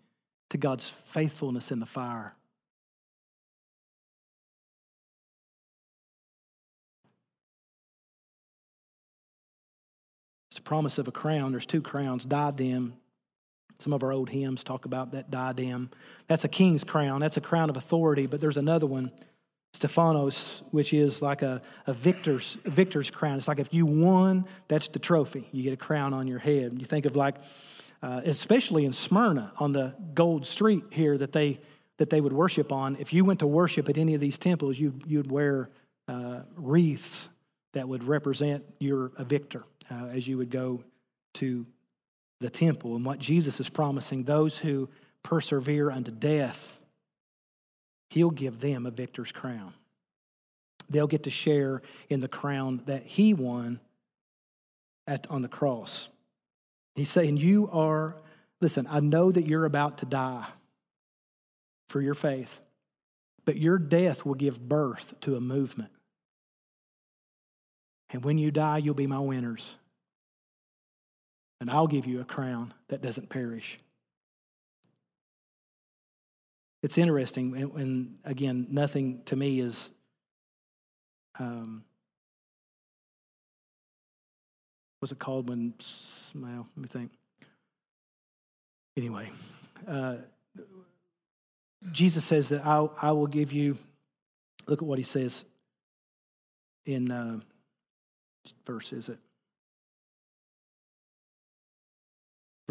to God's faithfulness in the fire. It's a promise of a crown. There's two crowns, diadem some of our old hymns talk about that diadem. That's a king's crown, that's a crown of authority, but there's another one, Stephanos, which is like a, a victor's, victor's crown. It's like if you won, that's the trophy. You get a crown on your head. You think of like, uh, especially in Smyrna on the gold street here that they, that they would worship on. If you went to worship at any of these temples, you, you'd wear uh, wreaths that would represent you're a victor uh, as you would go to the temple and what Jesus is promising those who persevere unto death, he'll give them a victor's crown. They'll get to share in the crown that he won at, on the cross. He's saying, You are, listen, I know that you're about to die for your faith, but your death will give birth to a movement. And when you die, you'll be my winners and I'll give you a crown that doesn't perish. It's interesting, and, again, nothing to me is um, what's it called when, well, let me think. Anyway, uh, Jesus says that I'll, I will give you, look at what he says in, uh, verse is it?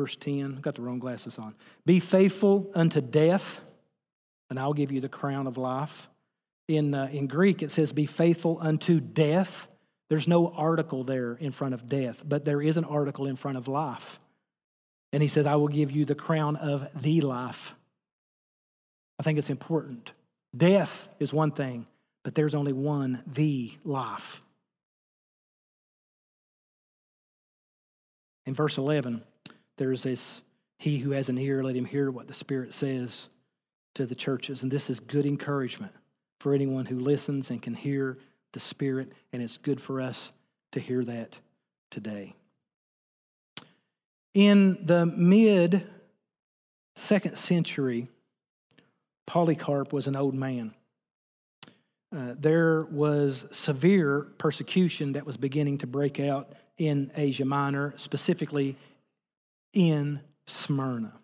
verse 10. I've got the wrong glasses on. Be faithful unto death, and I'll give you the crown of life. In, uh, in Greek, it says, Be faithful unto death. There's no article there in front of death, but there is an article in front of life. And he says, I will give you the crown of the life. I think it's important. Death is one thing, but there's only one, the life. In verse 11, there's this He who has an ear, let him hear what the Spirit says to the churches. And this is good encouragement for anyone who listens and can hear the Spirit, and it's good for us to hear that today. In the mid second century, Polycarp was an old man. Uh, there was severe persecution that was beginning to break out in Asia Minor, specifically in Smyrna.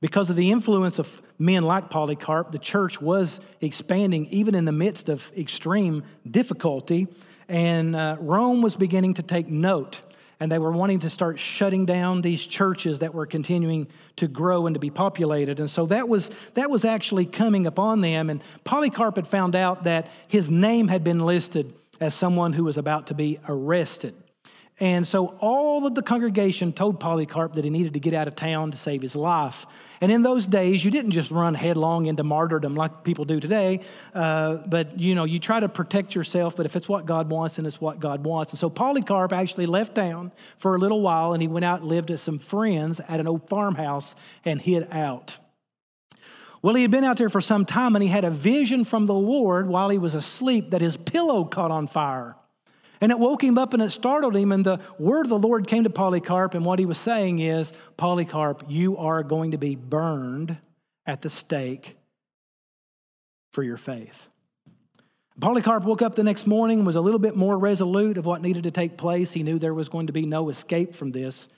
Because of the influence of men like Polycarp, the church was expanding even in the midst of extreme difficulty, and uh, Rome was beginning to take note. And they were wanting to start shutting down these churches that were continuing to grow and to be populated. And so that was, that was actually coming upon them. And Polycarp had found out that his name had been listed as someone who was about to be arrested. And so all of the congregation told Polycarp that he needed to get out of town to save his life. And in those days, you didn't just run headlong into martyrdom like people do today, uh, but you know, you try to protect yourself, but if it's what God wants, then it's what God wants. And so Polycarp actually left town for a little while and he went out and lived with some friends at an old farmhouse and hid out. Well, he had been out there for some time and he had a vision from the Lord while he was asleep that his pillow caught on fire. And it woke him up and it startled him. And the word of the Lord came to Polycarp. And what he was saying is Polycarp, you are going to be burned at the stake for your faith. Polycarp woke up the next morning, was a little bit more resolute of what needed to take place. He knew there was going to be no escape from this.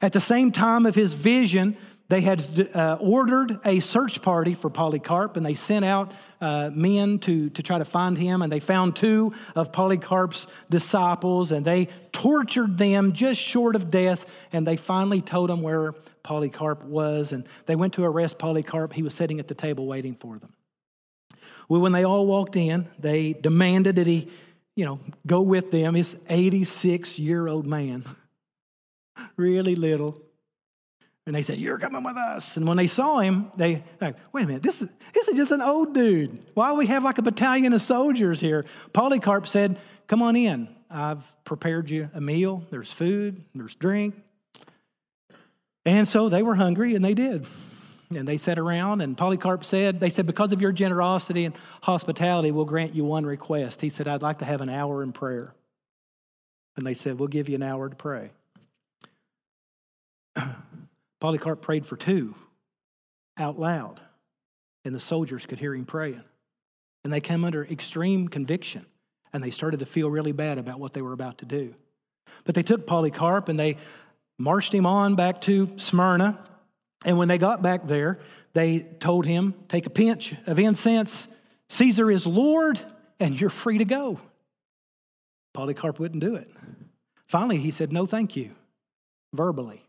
At the same time of his vision, they had uh, ordered a search party for Polycarp, and they sent out uh, men to, to try to find him. And they found two of Polycarp's disciples, and they tortured them just short of death. And they finally told them where Polycarp was. And they went to arrest Polycarp. He was sitting at the table waiting for them. Well, when they all walked in, they demanded that he, you know, go with them. His 86 year old man, (laughs) really little and they said, You're coming with us. And when they saw him, they like, wait a minute, this is this is just an old dude. Why we have like a battalion of soldiers here? Polycarp said, Come on in. I've prepared you a meal. There's food, there's drink. And so they were hungry and they did. And they sat around, and Polycarp said, They said, Because of your generosity and hospitality, we'll grant you one request. He said, I'd like to have an hour in prayer. And they said, We'll give you an hour to pray. Polycarp prayed for two out loud, and the soldiers could hear him praying. And they came under extreme conviction, and they started to feel really bad about what they were about to do. But they took Polycarp and they marched him on back to Smyrna. And when they got back there, they told him, Take a pinch of incense. Caesar is Lord, and you're free to go. Polycarp wouldn't do it. Finally, he said, No, thank you, verbally.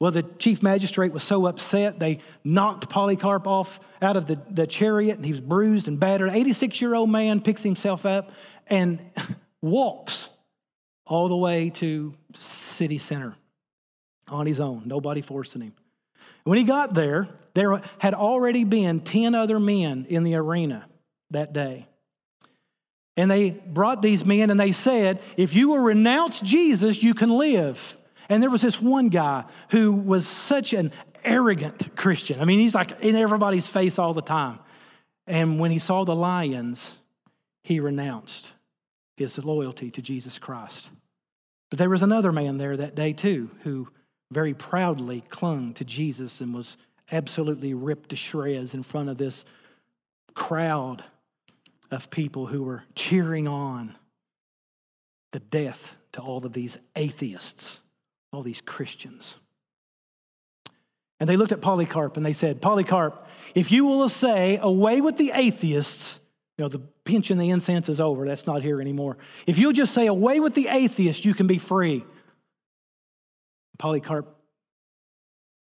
Well, the chief magistrate was so upset, they knocked Polycarp off out of the, the chariot, and he was bruised and battered. 86 year old man picks himself up and (laughs) walks all the way to city center on his own, nobody forcing him. When he got there, there had already been 10 other men in the arena that day. And they brought these men and they said, If you will renounce Jesus, you can live. And there was this one guy who was such an arrogant Christian. I mean, he's like in everybody's face all the time. And when he saw the lions, he renounced his loyalty to Jesus Christ. But there was another man there that day too who very proudly clung to Jesus and was absolutely ripped to shreds in front of this crowd of people who were cheering on the death to all of these atheists all these Christians. And they looked at Polycarp and they said, Polycarp, if you will say, away with the atheists, you know, the pinch and the incense is over. That's not here anymore. If you'll just say, away with the atheists, you can be free. Polycarp,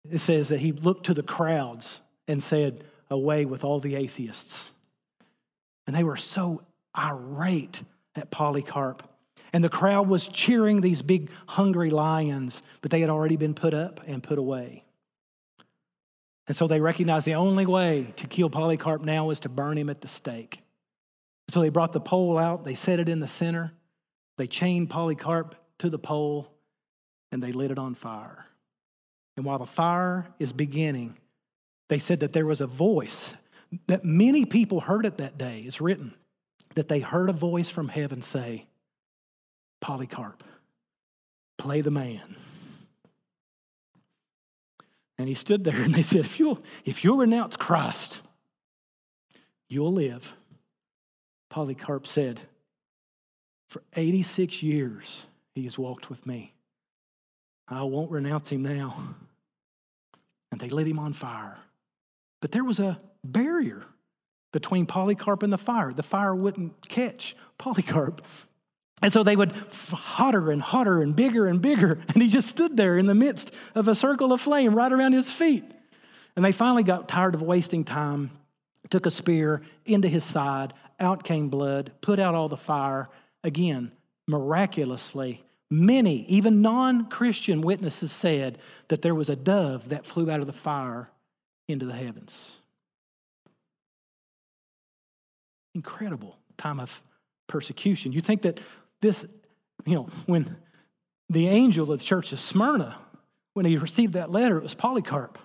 it says that he looked to the crowds and said, away with all the atheists. And they were so irate at Polycarp. And the crowd was cheering these big, hungry lions, but they had already been put up and put away. And so they recognized the only way to kill Polycarp now was to burn him at the stake. So they brought the pole out, they set it in the center, they chained Polycarp to the pole, and they lit it on fire. And while the fire is beginning, they said that there was a voice that many people heard it that day. It's written that they heard a voice from heaven say, Polycarp, play the man. And he stood there (laughs) and they said, if you'll, if you'll renounce Christ, you'll live. Polycarp said, For 86 years he has walked with me. I won't renounce him now. And they lit him on fire. But there was a barrier between Polycarp and the fire. The fire wouldn't catch Polycarp. And so they would hotter and hotter and bigger and bigger. (laughs) And he just stood there in the midst of a circle of flame right around his feet. And they finally got tired of wasting time, took a spear into his side, out came blood, put out all the fire. Again, miraculously, Many, even non Christian witnesses, said that there was a dove that flew out of the fire into the heavens. Incredible time of persecution. You think that this, you know, when the angel of the church of Smyrna, when he received that letter, it was Polycarp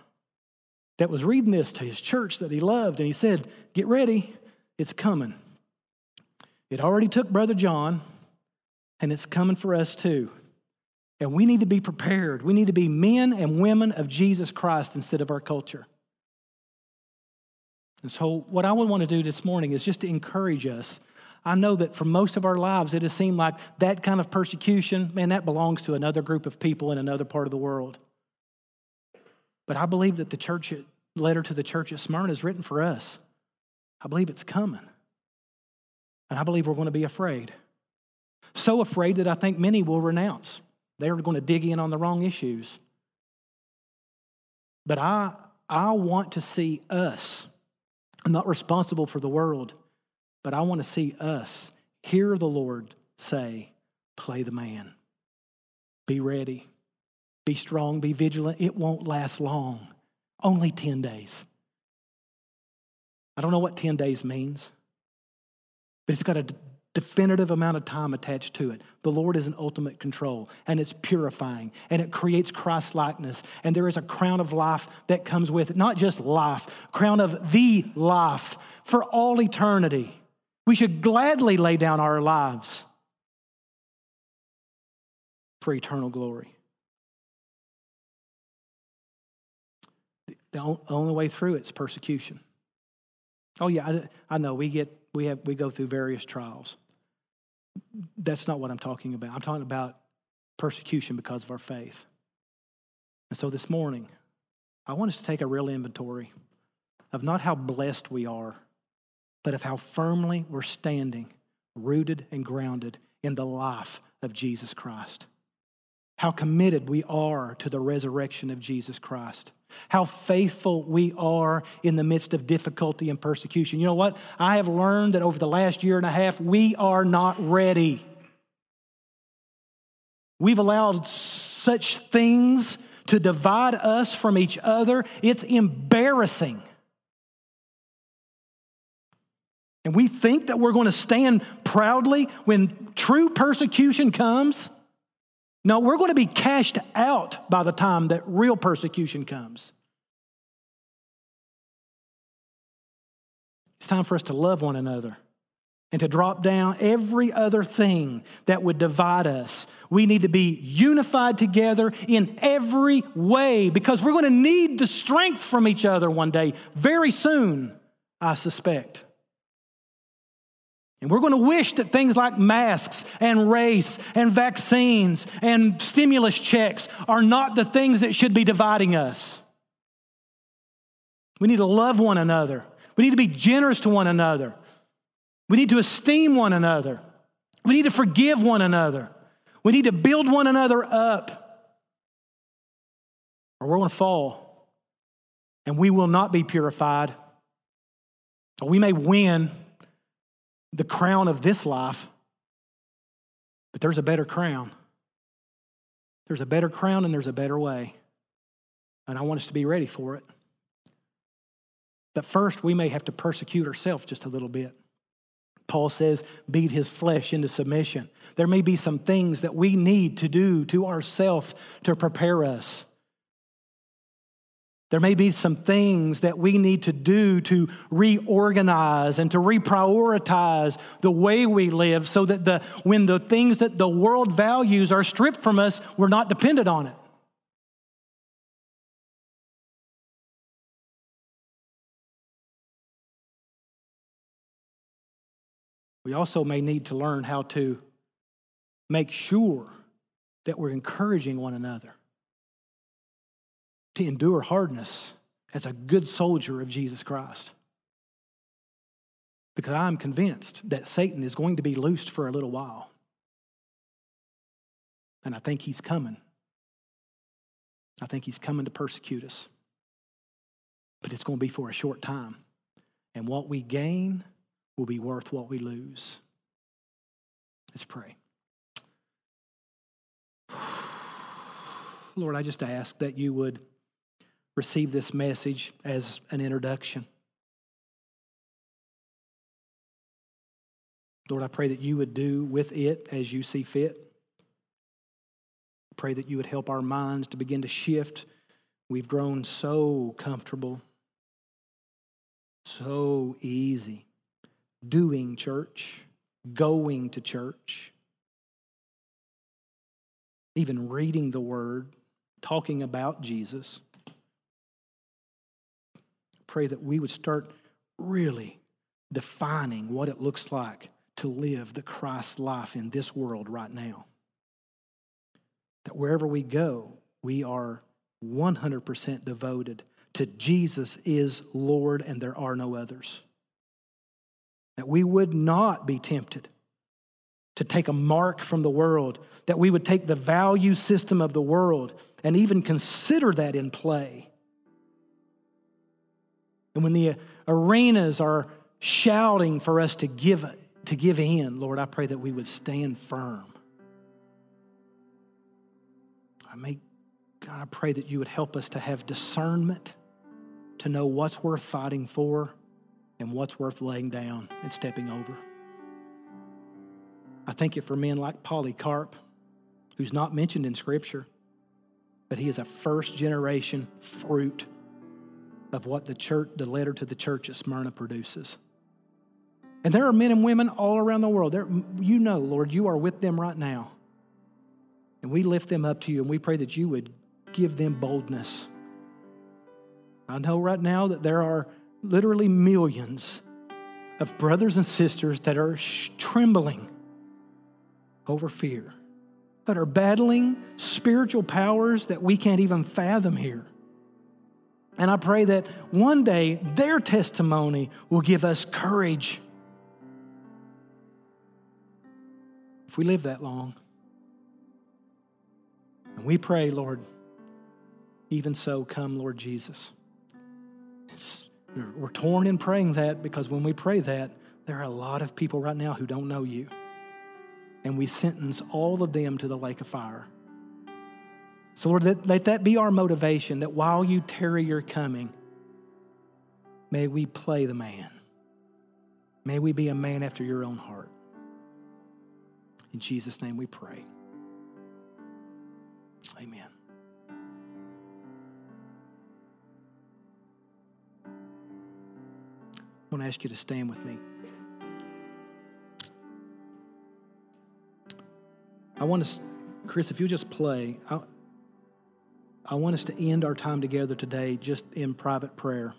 that was reading this to his church that he loved, and he said, Get ready, it's coming. It already took Brother John and it's coming for us too. And we need to be prepared. We need to be men and women of Jesus Christ instead of our culture. And so, what I would want to do this morning is just to encourage us. I know that for most of our lives, it has seemed like that kind of persecution, man, that belongs to another group of people in another part of the world. But I believe that the church letter to the church at Smyrna is written for us. I believe it's coming. And I believe we're going to be afraid. So afraid that I think many will renounce. They're going to dig in on the wrong issues. But I, I want to see us. I'm not responsible for the world, but I want to see us hear the Lord say, Play the man. Be ready. Be strong. Be vigilant. It won't last long. Only 10 days. I don't know what 10 days means, but it's got a definitive amount of time attached to it. The Lord is in ultimate control, and it's purifying, and it creates Christ likeness, and there is a crown of life that comes with it. Not just life, crown of the life for all eternity. We should gladly lay down our lives for eternal glory. The only way through it's persecution. Oh yeah, I, I know we get we have we go through various trials that's not what I'm talking about. I'm talking about persecution because of our faith. And so this morning, I want us to take a real inventory of not how blessed we are, but of how firmly we're standing, rooted and grounded in the life of Jesus Christ. How committed we are to the resurrection of Jesus Christ how faithful we are in the midst of difficulty and persecution. You know what? I have learned that over the last year and a half, we are not ready. We've allowed such things to divide us from each other. It's embarrassing. And we think that we're going to stand proudly when true persecution comes. No, we're going to be cashed out by the time that real persecution comes. It's time for us to love one another and to drop down every other thing that would divide us. We need to be unified together in every way because we're going to need the strength from each other one day, very soon, I suspect. And we're going to wish that things like masks and race and vaccines and stimulus checks are not the things that should be dividing us. We need to love one another. We need to be generous to one another. We need to esteem one another. We need to forgive one another. We need to build one another up. Or we're going to fall and we will not be purified. Or we may win the crown of this life, But there's a better crown. There's a better crown and there's a better way. And I want us to be ready for it. But first, we may have to persecute ourselves just a little bit. Paul says, beat his flesh into submission. There may be some things that we need to do to ourselves to prepare us. There may be some things that we need to do to reorganize and to reprioritize the way we live so that the, when the things that the world values are stripped from us, we're not dependent on it. We also may need to learn how to make sure that we're encouraging one another to endure hardness as a good soldier of Jesus Christ. Because I'm convinced that Satan is going to be loosed for a little while. And I think he's coming. I think he's coming to persecute us. But it's going to be for a short time. And what we gain will be worth what we lose. Let's pray. (sighs) Lord, I just ask that you would receive this message as an introduction. Lord, I pray that you would do with it as you see fit. I pray that you would help our minds to begin to shift. We've grown so comfortable, so easy doing church, going to church, even reading the word, talking about Jesus pray that we would start really defining what it looks like to live the Christ life in this world right now. That wherever we go, we are 100% devoted to Jesus is Lord and there are no others. That we would not be tempted to take a mark from the world, that we would take the value system of the world and even consider that in play and when the arenas are shouting for us to give, to give in, Lord, I pray that we would stand firm. I may, God, I pray that you would help us to have discernment to know what's worth fighting for and what's worth laying down and stepping over. I thank you for men like Polycarp, who's not mentioned in Scripture, but he is a first generation fruit of what the church, the letter to the church at Smyrna produces. And there are men and women all around the world. There, you know, Lord, you are with them right now. And we lift them up to you and we pray that you would give them boldness. I know right now that there are literally millions of brothers and sisters that are sh- trembling over fear, that are battling spiritual powers that we can't even fathom here. And I pray that one day their testimony will give us courage. If we live that long. And we pray, Lord, even so, come, Lord Jesus. It's, we're torn in praying that because when we pray that, there are a lot of people right now who don't know you. And we sentence all of them to the lake of fire. So, Lord, let, let that be our motivation that while you tarry your coming, may we play the man. May we be a man after your own heart. In Jesus' name we pray. Amen. I want to ask you to stand with me. I want to, Chris, if you just play. I, I want us to end our time together today just in private prayer.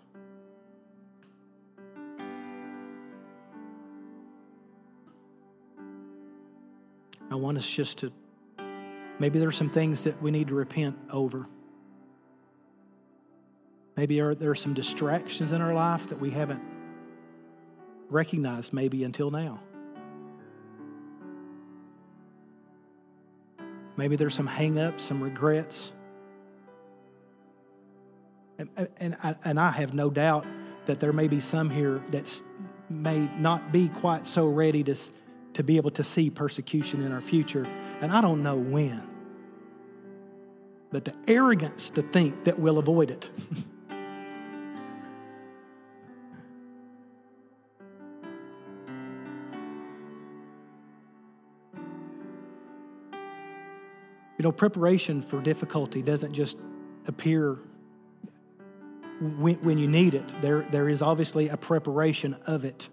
I want us just to, maybe there are some things that we need to repent over. Maybe there are some distractions in our life that we haven't recognized maybe until now. Maybe there's some hang-ups, some regrets. And, and, I, and I have no doubt that there may be some here that may not be quite so ready to, to be able to see persecution in our future, and I don't know when. But the arrogance to think that we'll avoid it. (laughs) You know, preparation for difficulty doesn't just appear when, when, you need it. There, there is obviously a preparation of it.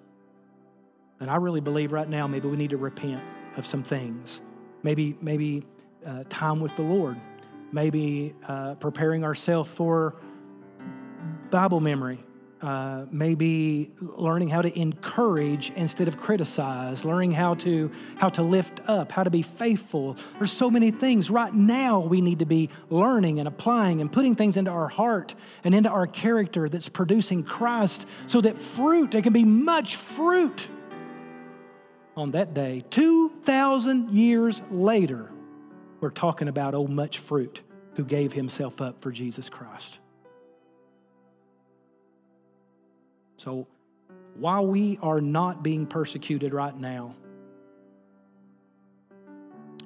And I really believe right now maybe we need to repent of some things. Maybe, maybe uh, time with the Lord. Maybe uh, preparing ourselves for Bible memory uh, maybe learning how to encourage instead of criticize, learning how to how to lift up, how to be faithful. There's so many things right now we need to be learning and applying and putting things into our heart and into our character that's producing Christ, so that fruit there can be much fruit on that day. Two thousand years later, we're talking about oh much fruit who gave himself up for Jesus Christ. So while we are not being persecuted right now,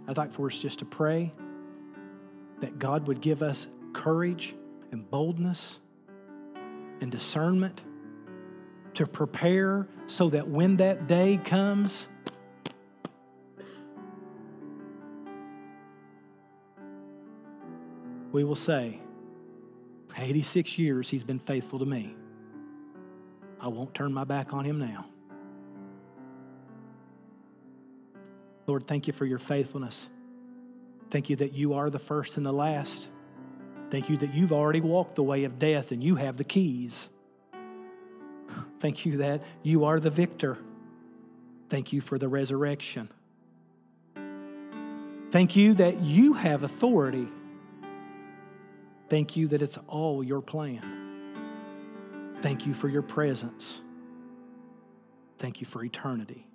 I'd like for us just to pray that God would give us courage and boldness and discernment to prepare so that when that day comes, we will say, 86 years he's been faithful to me. I won't turn my back on him now. Lord, thank you for your faithfulness. Thank you that you are the first and the last. Thank you that you've already walked the way of death and you have the keys. Thank you that you are the victor. Thank you for the resurrection. Thank you that you have authority. Thank you that it's all your plan. Thank you for your presence. Thank you for eternity.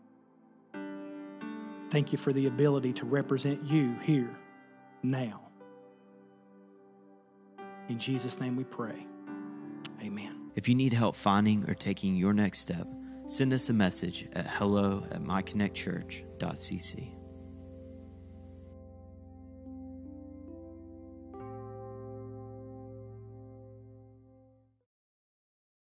Thank you for the ability to represent you here, now. In Jesus' name we pray. Amen. If you need help finding or taking your next step, send us a message at hello at myconnectchurch.cc.